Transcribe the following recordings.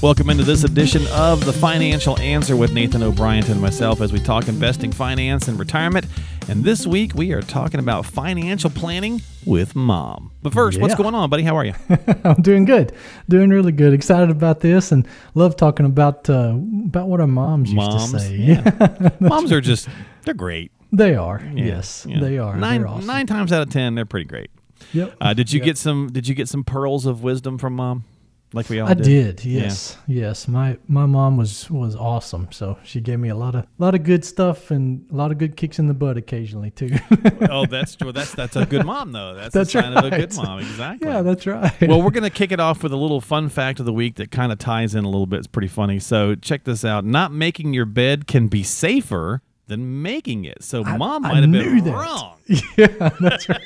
Welcome into this edition of The Financial Answer with Nathan O'Brien and myself as we talk investing, finance, and retirement. And this week we are talking about financial planning with mom. But first, what's going on, buddy? How are you? I'm doing good, doing really good. Excited about this, and love talking about uh, about what our moms used to say. yeah. Moms are just, they're great. they are. Yeah, yes, yeah. they are. Nine, They're awesome. nine times out of ten, they're pretty great. Yep. Uh, did you Yep. get some? Did you get some pearls of wisdom from mom, like we all I did? did. Yes. Yes. My my mom was was awesome. So she gave me a lot of a lot of good stuff and a lot of good kicks in the butt occasionally too. oh, that's true. That's that's a good mom though. That's, That's a sign of a good mom. Exactly. yeah, that's right. well, we're going to kick it off with a little fun fact of the week that kind of ties in a little bit. It's pretty funny. So, check this out. Not making your bed can be safer than making it. So, mom I might have been that. wrong. yeah, that's right.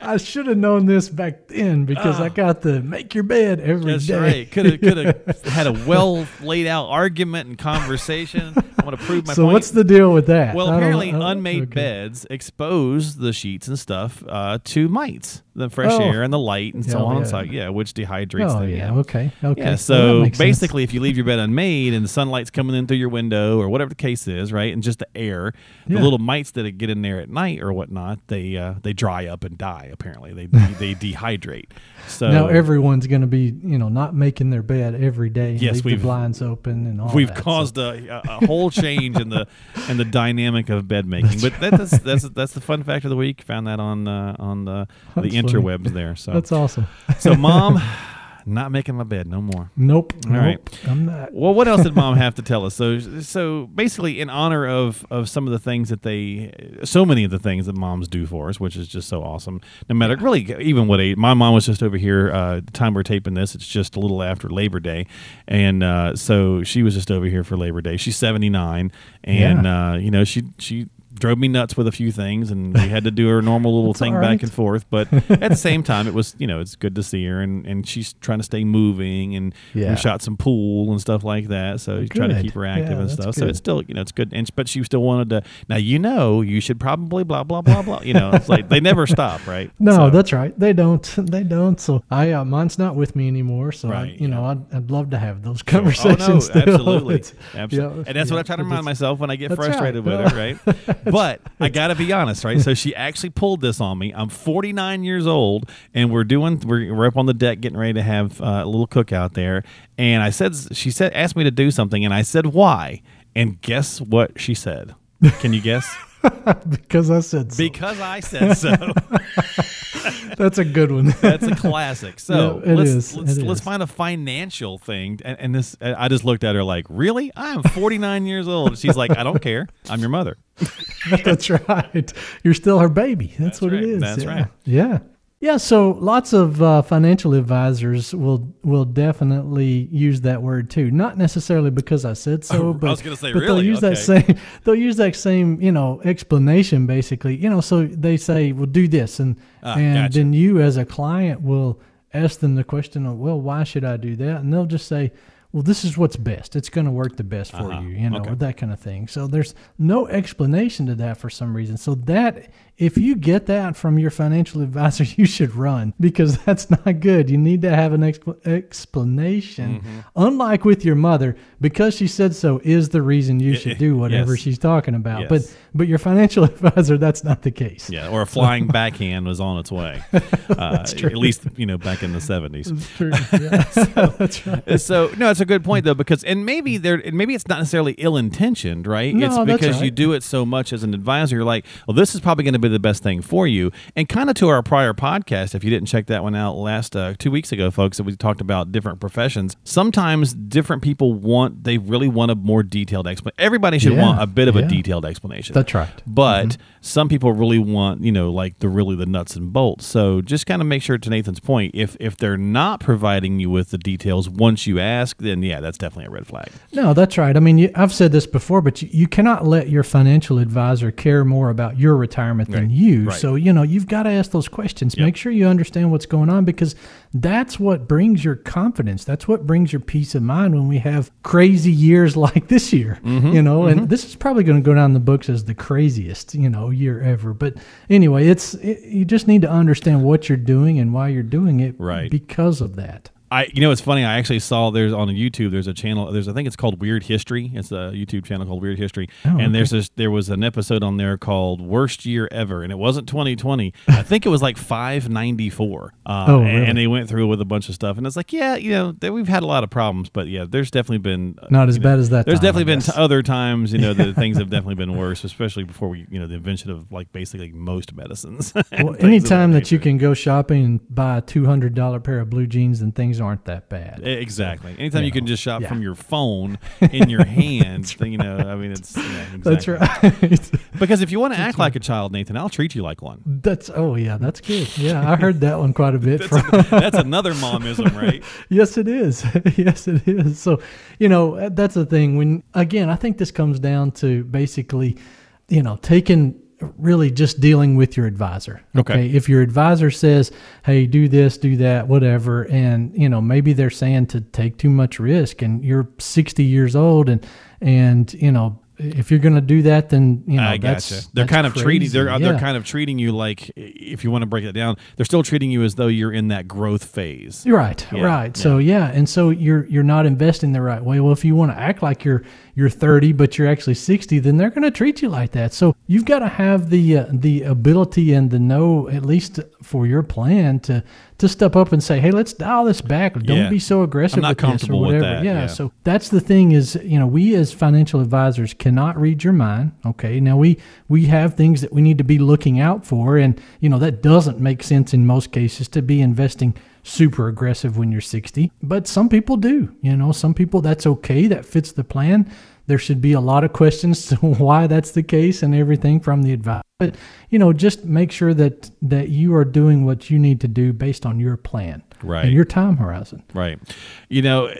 I should have known this back then because I got the make your bed every day. Ah. That's right. Could have could have had a well laid out argument and conversation. I want to prove my so point. what's the deal with that? well, I apparently, unmade okay. beds expose the sheets and stuff uh, to mites, the fresh Oh. air and the light, and so Yeah, on and yeah. so yeah, which dehydrates Oh them. yeah, okay, okay. Yeah, so that makes sense. basically, if you leave your bed unmade and the sunlight's coming in through your window or whatever the case is, right, and just the air, the little mites that get in there at night or whatnot, they uh, they dry up and die. Apparently, they they dehydrate. So now everyone's going to be, you know, not making their bed every day. and Yes, leave we've- blands open and all. we've that, caused a, a, a whole change in the in the dynamic of bed making. But that, that's that's that's the fun fact of the week. Found that on uh, on the the That's. Interwebs there. So That's awesome. so mom, not making my bed no more. Nope. All nope. right. I'm not. Well, what else did mom have to tell us? So, so basically, in honor of of some of the things that they, so many of the things that moms do for us, which is just so awesome. No matter really, even what age. My mom was just over here. Uh, the time we're taping this, it's just a little after Labor Day, and uh, so she was just over here for Labor Day. She's seventy nine, and uh, you know she she drove me nuts with a few things and we had to do her normal little thing all back and forth but at the same time it was you know it's good to see her and, and she's trying to stay moving and Yeah. we shot some pool and stuff like that so you try to keep her active Yeah, and stuff so it's still you know it's good and but she still wanted to now you know you should probably blah blah blah blah you know it's like they never stop right No, So- that's right. They don't. They don't. So I, uh, mine's not with me anymore. So I, Right, you know. I'd, I'd love to have those Oh, no, conversations. absolutely. Absolutely. yeah, and that's what yeah, I try to remind myself when I get That's frustrated right. with her, right? but I got to be honest, right? So she actually pulled this on me. I'm 49 years old, and we're doing, we're, we're up on the deck getting ready to have uh, a little cookout there. And I said, she said, asked me to do something, and I said, why? And guess what she said? Can you guess? because I said so. because I said so. That's a good one. That's a classic. So Yeah, let's is. let's, let's find a financial thing. And, and this, I just looked at her like, really? I'm 49 years old. She's like, I don't care. I'm your mother. That's right. You're still her baby. That's, That's what right. it is. That's yeah. right. Yeah. Yeah. So lots of uh, financial advisors will will definitely use that word too. Not necessarily because I said so, but say, but they'll really? use that same they'll use that same you know explanation basically. You know, so they say, "Well, do this," and Ah, and gotcha. then you as a client will ask them the question of, "Well, why should I do that?" And they'll just say. Well, this is what's best. It's going to work the best for Uh-huh. you, you know, Okay. that kind of thing. So there's no explanation to that for some reason. So that if you get that from your financial advisor, you should run because that's not good. You need to have an expl- explanation. Mm-hmm. Unlike with your mother, because she said so is the reason you should do whatever yes. she's talking about. But Yes. but your financial advisor, that's not the case. Yeah, or a flying backhand was on its way. Uh, true. At least you know back in the 70s. That's true. Yeah. that's right. so no, it's a good point hmm. though because and maybe hmm. there and maybe it's not necessarily ill intentioned, right? No, it's because you do it so much as an advisor. You're like, well, this is probably going to be the best thing for you. And kind of to our prior podcast, if you didn't check that one out last uh, two weeks ago, folks, that we talked about different professions. Sometimes different people want they really want a more detailed explanation. Everybody should Yeah, want a bit of a detailed explanation. That's right. But mm-hmm. some people really want, you know, like the really the nuts and bolts. So just kind of make sure to Nathan's point, if if they're not providing you with the details once you ask, then then yeah, that's definitely a red flag. No, that's right. I mean, you, I've said this before, but you, you cannot let your financial advisor care more about your retirement than Right, you. right. So, you know, you've got to ask those questions. Yep. Make sure you understand what's going on because that's what brings your confidence. That's what brings your peace of mind when we have crazy years like this year, Mm-hmm, you know, and this is probably going to go down in the books as the craziest, you know, year ever. But anyway, it's, it, you just need to understand what you're doing and why you're doing it Right. because of that. I, you know, it's funny. I actually saw there's on YouTube. There's a channel. There's I think it's called Weird History. It's a YouTube channel called Weird History. Oh, and there's this. There was an episode on there called Worst Year Ever, and it wasn't 2020. I think it was like 594. Uh, Oh, and- really? And they went through with a bunch of stuff, and it's like, yeah, you know, that we've had a lot of problems, but yeah, there's definitely been uh, Not as know, bad as that There's time, definitely been t- other times, you know, that things have definitely been worse, especially before we, you know, the invention of like basically most medicines. Well, anytime that you can go shopping and buy a two hundred dollar pair of blue jeans, and things aren't that bad. Exactly. Anytime you you can just shop yeah. from your phone in your hand, then, you know, I mean, it's yeah, That's right. Because if you want to act like a child, Nathan, I'll treat you like one. that's oh yeah, that's good. Yeah, I heard that one quite a bit That's, a- that's another momism, right? yes, it is. yes, it is. So, you know, that's the thing. When again, I think this comes down to basically, you know, taking really just dealing with your advisor. Okay. If your advisor says, "Hey, do this, do that, whatever," and you know, maybe they're saying to take too much risk, and you're 60 years old, and and you know. If you're going to do that, then you know I that's gotcha. They're that's kind of treating they're uh, they're kind of treating you like if you want to break it down, they're still treating you as though you're in that growth phase. Right, Yeah, right. So yeah, and so you're you're not investing the right way. Well, if you want to act like you're you're 30 but you're actually 60, then they're going to treat you like that. So you've got to have the uh, the ability and the know at least for your plan to to step up and say, "Hey, let's dial this back. Don't Yeah. be so aggressive I'm not with this or comfortable with whatever." that, Yeah, yeah. So that's the thing is, you know, we as financial advisors cannot read your mind. Okay, now we we have things that we need to be looking out for, and you know that doesn't make sense in most cases to be investing super aggressive when you're 60. But some people do. You know, some people that's okay. That fits the plan. There should be a lot of questions to why that's the case and everything from the advice. But you know, just make sure that that you are doing what you need to do based on your plan Right. and your time horizon. Right. You know,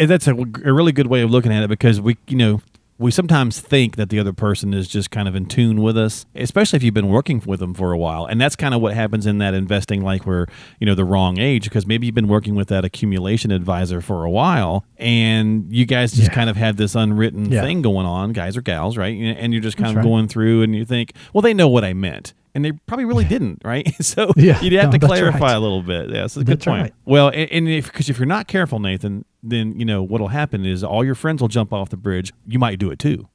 that's a, a really good way of looking at it because we, you know, we sometimes think that the other person is just kind of in tune with us, especially if you've been working with them for a while. And that's kind of what happens in that investing, like we're, you know, the wrong age, because maybe you've been working with that accumulation advisor for a while and you guys just Yeah. kind of had this unwritten Yeah. thing going on, guys or gals, right? And you're just kind That's of right. going through and you think, well, they know what I meant. And they probably really didn't, right? so Yeah, you'd have no, to clarify right. a little bit. Yeah, that's a good That's point. right. Well, and, and if because if you're not careful, Nathan, then you know what'll happen is all your friends will jump off the bridge. You might do it too.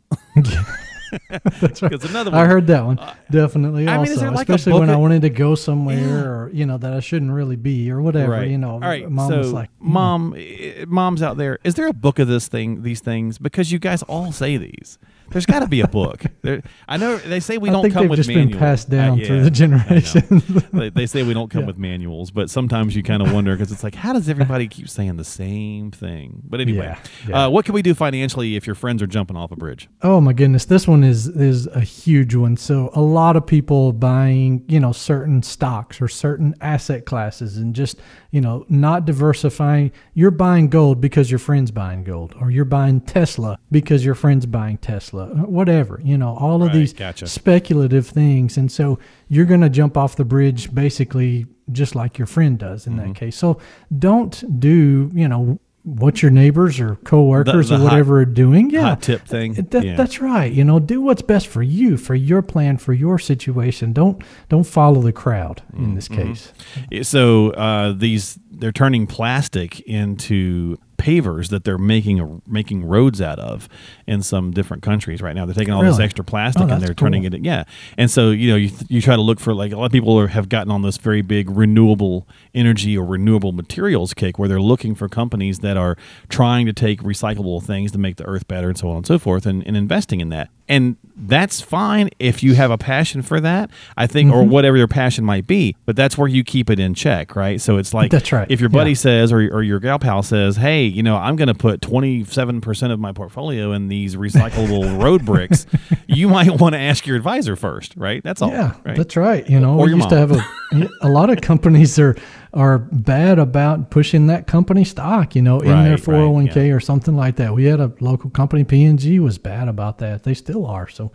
That's right. Because another I heard that one definitely. I mean, also, is there like especially when book I wanted to go somewhere, Yeah. or you know that I shouldn't really be, or whatever. right? You know, all right. mom so, was like, "Hmm." mom, eh, moms out there, is there a book of this thing, these things? Because you guys all say these. There's got to be a book. There, I know they say we I don't come with just manuals. been passed Uh, down yeah, through the generations. they, they say we don't come Yeah. with manuals, but sometimes you kind of wonder because it's like, how does everybody keep saying the same thing? But anyway, yeah. Uh, what can we do financially if your friends are jumping off a bridge? Oh my goodness, this one is is a huge one. So a lot of people buying, you know, certain stocks or certain asset classes and just, you know, not diversifying. You're buying gold because your friend's buying gold or you're buying Tesla because your friend's buying Tesla. Whatever, you know, all of Right, these gotcha. speculative things. And so you're going to jump off the bridge basically just like your friend does in Mm-hmm. that case. So don't do, you know, what your neighbors or coworkers the or hot- whatever are doing. Yeah. Hot tip thing. That, Yeah. That's right. You know, do what's best for you, for your plan, for your situation. Don't don't follow the crowd in this Mm-hmm. case. So uh, these they're turning plastic into pavers that they're making making roads out of in some different countries right now. They're taking all this extra plastic Oh, and they're turning cool. it yeah. And so you know you you try to look for like a lot of people are, have gotten on this very big renewable energy or renewable materials kick where they're looking for companies that are trying to take recyclable things to make the earth better and so on and so forth and, and investing in that. And that's fine if you have a passion for that, I think, Mm-hmm. or whatever your passion might be. But that's where you keep it in check, right? So it's like That's right. If your buddy Yeah. says, or, or your gal pal says, "Hey, you know, I'm going to put 27 percent of my portfolio in these recyclable road bricks," you might want to ask your advisor first, right? That's all. Yeah, right? that's right. You know, Or we used to have a a lot of companies are are bad about pushing that company stock, you know, in Right, their 401k or something like that. We had a local company, P&G, was bad about that. They still are. So,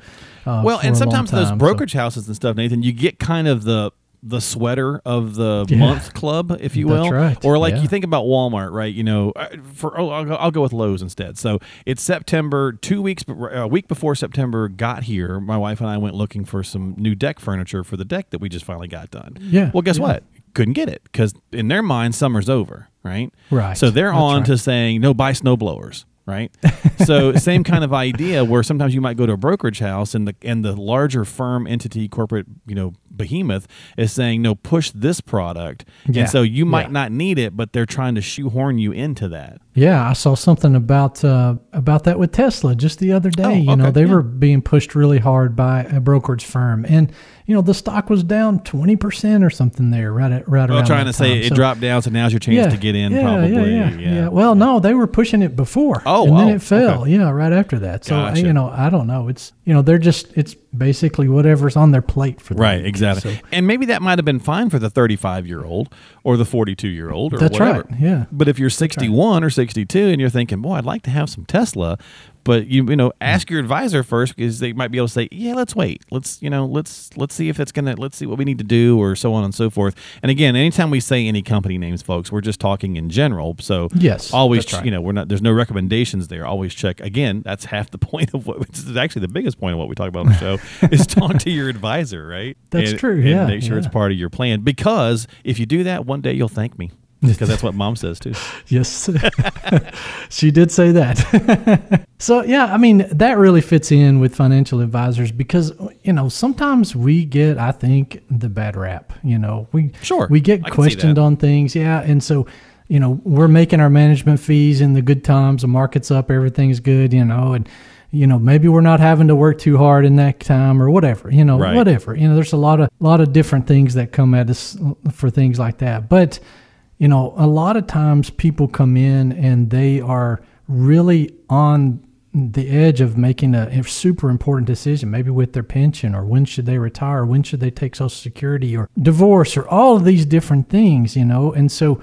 uh, Well, and sometimes those time, so- brokerage houses and stuff, Nathan, you get kind of the the sweater of the Yeah. month club, if you will, right. or like Yeah. you think about Walmart, right? You know, uh, for oh, I'll, go, I'll go with Lowe's instead. So it's September, two weeks, a week before September got here. My wife and I went looking for some new deck furniture for the deck that we just finally got done. Yeah, Well, guess yeah. what? Couldn't get it because in their mind, summer's over, right? Right. So they're That's on right. to saying no, buy snow blowers. Right, so same kind of idea where sometimes you might go to a brokerage house and the and the larger firm entity corporate you know behemoth is saying no push this product Yeah, and so you might yeah. not need it but they're trying to shoehorn you into that Yeah, I saw something about uh, about that with Tesla just the other day. Oh, you know, they yeah. were being pushed really hard by a brokerage firm, and you know the stock was down twenty percent or something there, right at right well around. trying to say time. it So- dropped down so now's your chance to get in yeah, probably Yeah, yeah, yeah. Well, no, they were pushing it before. Oh, and then wow. it fell. Okay. Yeah, right after that. So Gotcha. you know, I don't know. It's you know they're just it's basically whatever's on their plate for them. Right, exactly. So- and maybe that might have been fine for the 35 year old or the 42 year old or That's whatever. right, yeah. But if you're 61 or 62 and you're thinking, boy, I'd like to have some Tesla, but you you know, ask your advisor first because they might be able to say, yeah, let's wait. Let's you know, let's let's see if it's gonna let's see what we need to do or so on and so forth. And again, anytime we say any company names, folks, we're just talking in general. So Yes, always right. you know we're not there's no recommendations there. Always check again. That's half the point of what is actually the biggest point of what we talk about on the show is talk to your advisor, right? That's And- true, and yeah, make sure it's part of your plan because if you do that, one day you'll thank me because that's what mom says too. Yes, she did say that. so, yeah, I mean, that really fits in with financial advisors because, you know, sometimes we get, I think, the bad rap. You know, we Sure, we get I questioned on things. Yeah. And so, you know, we're making our management fees in the good times, the market's up, everything's good, you know, and, you know, maybe we're not having to work too hard in that time or whatever, you know, Right. whatever. You know, there's a lot of lot of different things that come at us for things like that. But you know, a lot of times people come in and they are really on the edge of making a, a super important decision, maybe with their pension or when should they retire, when should they take Social Security or divorce or all of these different things, you know. And so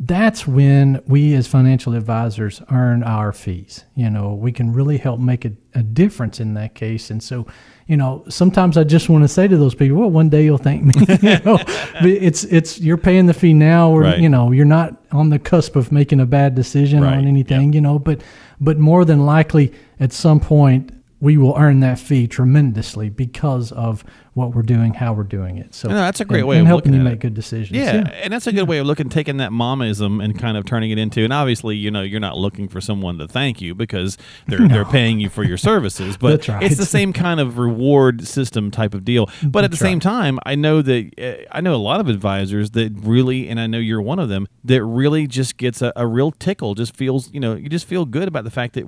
that's when we as financial advisors earn our fees. You know, we can really help make a, a difference in that case. And so, you know, sometimes I just want to say to those people, well, one day you'll thank me. you know, it's, it's, you're paying the fee now or, Right. you know, you're not on the cusp of making a bad decision Right, on anything, you know, but, but more than likely at some point we will earn that fee tremendously because of what we're doing, how we're doing it. So No, that's a great and- way and of helping you make it. good decisions. Yeah, and that's a good way of looking, taking that momism and kind of turning it into. And obviously, you know, you're not looking for someone to thank you because they're they're paying you for your services. But That's right. it's the same kind of reward system type of deal. But at the That's same right. time, I know that uh, I know a lot of advisors that really, and I know you're one of them that really just gets a, a real tickle. Just feels, you know, you just feel good about the fact that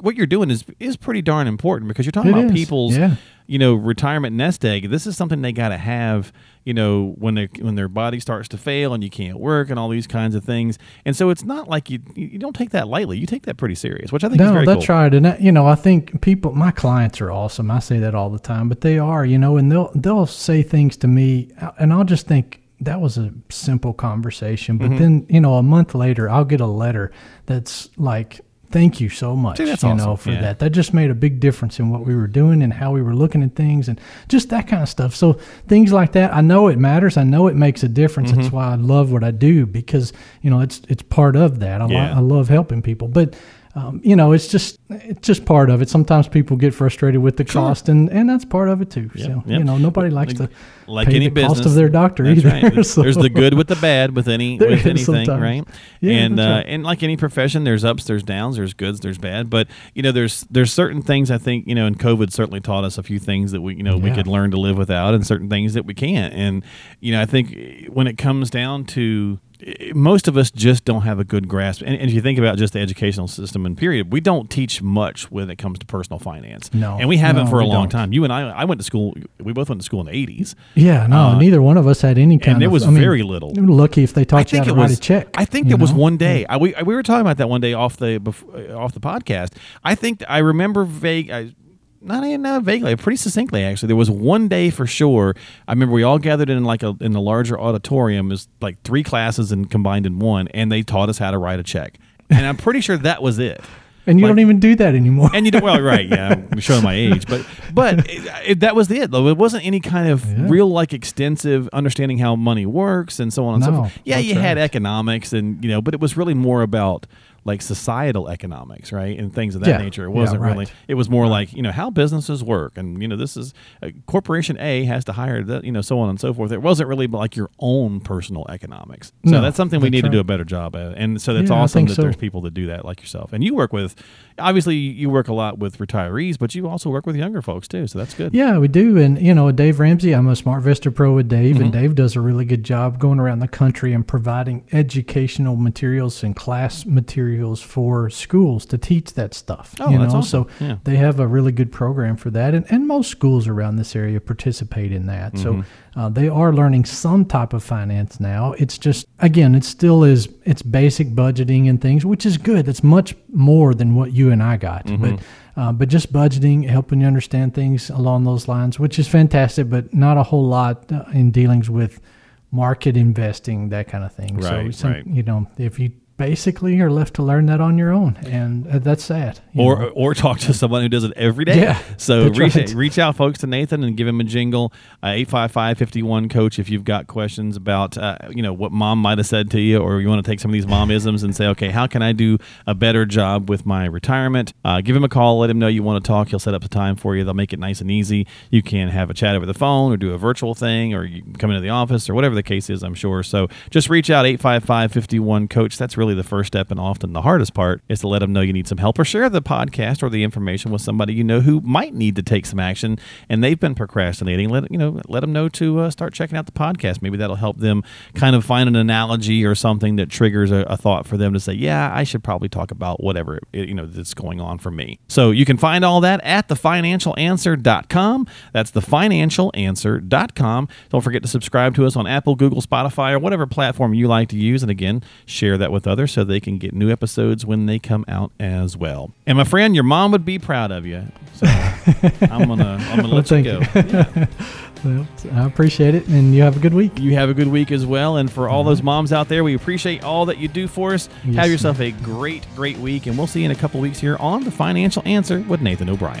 what you're doing is is pretty darn important because you're talking It about is, people's yeah. you know retirement nest egg this is something they got to have you know when they when their body starts to fail and you can't work and all these kinds of things and so it's not like you you don't take that lightly you take that pretty serious which i think is No, that's cool right. And I, you know, I think people, my clients are awesome. I say that all the time, but they are, you know, and they'll they'll say things to me, and I'll just think that was a simple conversation. Mm-hmm. But then, you know, a month later, I'll get a letter that's like. Thank you so much, that's you awesome. know, for Yeah. that. That just made a big difference in what we were doing and how we were looking at things and just that kind of stuff. So things like that, I know it matters. I know it makes a difference. That's Mm-hmm. why I love what I do because you know it's it's part of that. I, Yeah. I love helping people, but um, you know, it's just it's just part of it. Sometimes people get frustrated with the cost, and, and that's part of it too. Yep, So yep. you know, nobody likes Like- to like pay any the business cost of their doctor That's either. right. So- there's the good with the bad with any with anything sometimes. right Yeah, and uh, right. and like any profession there's ups there's downs there's goods there's bad but you know there's there's certain things i think you know and covid certainly taught us a few things that we you know we could learn to live without and certain things that we can't and you know i think when it comes down to most of us just don't have a good grasp and, and if you think about just the educational system and period we don't teach much when it comes to personal finance No, and we haven't no, for a long don't. time you and i i went to school we both went to school in the 80s yeah, no, Uh, neither one of us had any kind and of. it was I mean, very little. Lucky if they taught you how to write a check. I think it there was one day. I, we, we were talking about that one day off the off the podcast. I think I remember vague. I, not even no, uh, vaguely, pretty succinctly actually. There was one day for sure. I remember we all gathered in like a in the larger auditorium. It was like three classes and combined in one, and they taught us how to write a check. And I'm pretty sure that was it. And you Like- don't even do that anymore. And you do well, right? Yeah, I'm showing my age, but but it, it, that was it. Though it wasn't any kind of Yeah. real like extensive understanding how money works and so on and so forth. Yeah, you had economics and you know, but it was really more about like societal economics, right, and things of that Yeah. nature. It wasn't right. really. It was more like you know how businesses work, and you know this is uh, corporation A has to hire that, you know, so on and so forth. It wasn't really like your own personal economics. So No, that's something we that's need to do a better job at, and so that's Yeah, awesome that so. there's people that do that like yourself, and you work with. Obviously, you work a lot with retirees, but you also work with younger folks too. So that's good. Yeah, we do. And, you know, Dave Ramsey, I'm a SmartVestor Pro with Dave, Mm-hmm. and Dave does a really good job going around the country and providing educational materials and class materials for schools to teach that stuff. Oh, you that's know, awesome. so Yeah. they have a really good program for that. And, and most schools around this area participate in that. Mm-hmm. So uh, they are learning some type of finance now. It's just, again, it still is, it's basic budgeting and things, which is good. That's much more than what you and I got. Mm-hmm. But uh, but just budgeting, helping you understand things along those lines, which is fantastic, but not a whole lot uh, in dealings with market investing, that kind of thing. so, Right, some- right. you know, if you basically are left to learn that on your own, and uh, that's sad. Or, know. or talk to someone who does it every day. Yeah, So reach, right. reach out, folks, to Nathan and give him a jingle. Uh, 855-51 coach if you've got questions about uh, you know what mom might have said to you, or you want to take some of these momisms and say, okay, how can I do a better job with my retirement? Uh, give him a call. Let him know you want to talk. He'll set up the time for you. They'll make it nice and easy. You can have a chat over the phone or do a virtual thing, or you can come into the office or whatever the case is. I'm sure. So just reach out 855-51 coach. That's really the first step and often the hardest part is to let them know you need some help or share the podcast or the information with somebody you know who might need to take some action and they've been procrastinating. Let you know, let them know to uh, start checking out the podcast. Maybe that'll help them kind of find an analogy or something that triggers a, a thought for them to say, "Yeah, I should probably talk about whatever it, you know that's going on for me." So you can find all that at thefinancialanswer.com. That's thefinancialanswer.com. Don't forget to subscribe to us on Apple, Google, Spotify, or whatever platform you like to use. And again, share that with others so they can get new episodes when they come out as well. And my friend, your mom would be proud of you. So I'm gonna I'm gonna Well, let you go. you. Yeah. Well, I appreciate it, and you have a good week. You have a good week as well. And for all those moms out there, we appreciate all that you do for us. Yes, have yourself a great, great week. And we'll see you in a couple weeks here on The Financial Answer with Nathan O'Brien.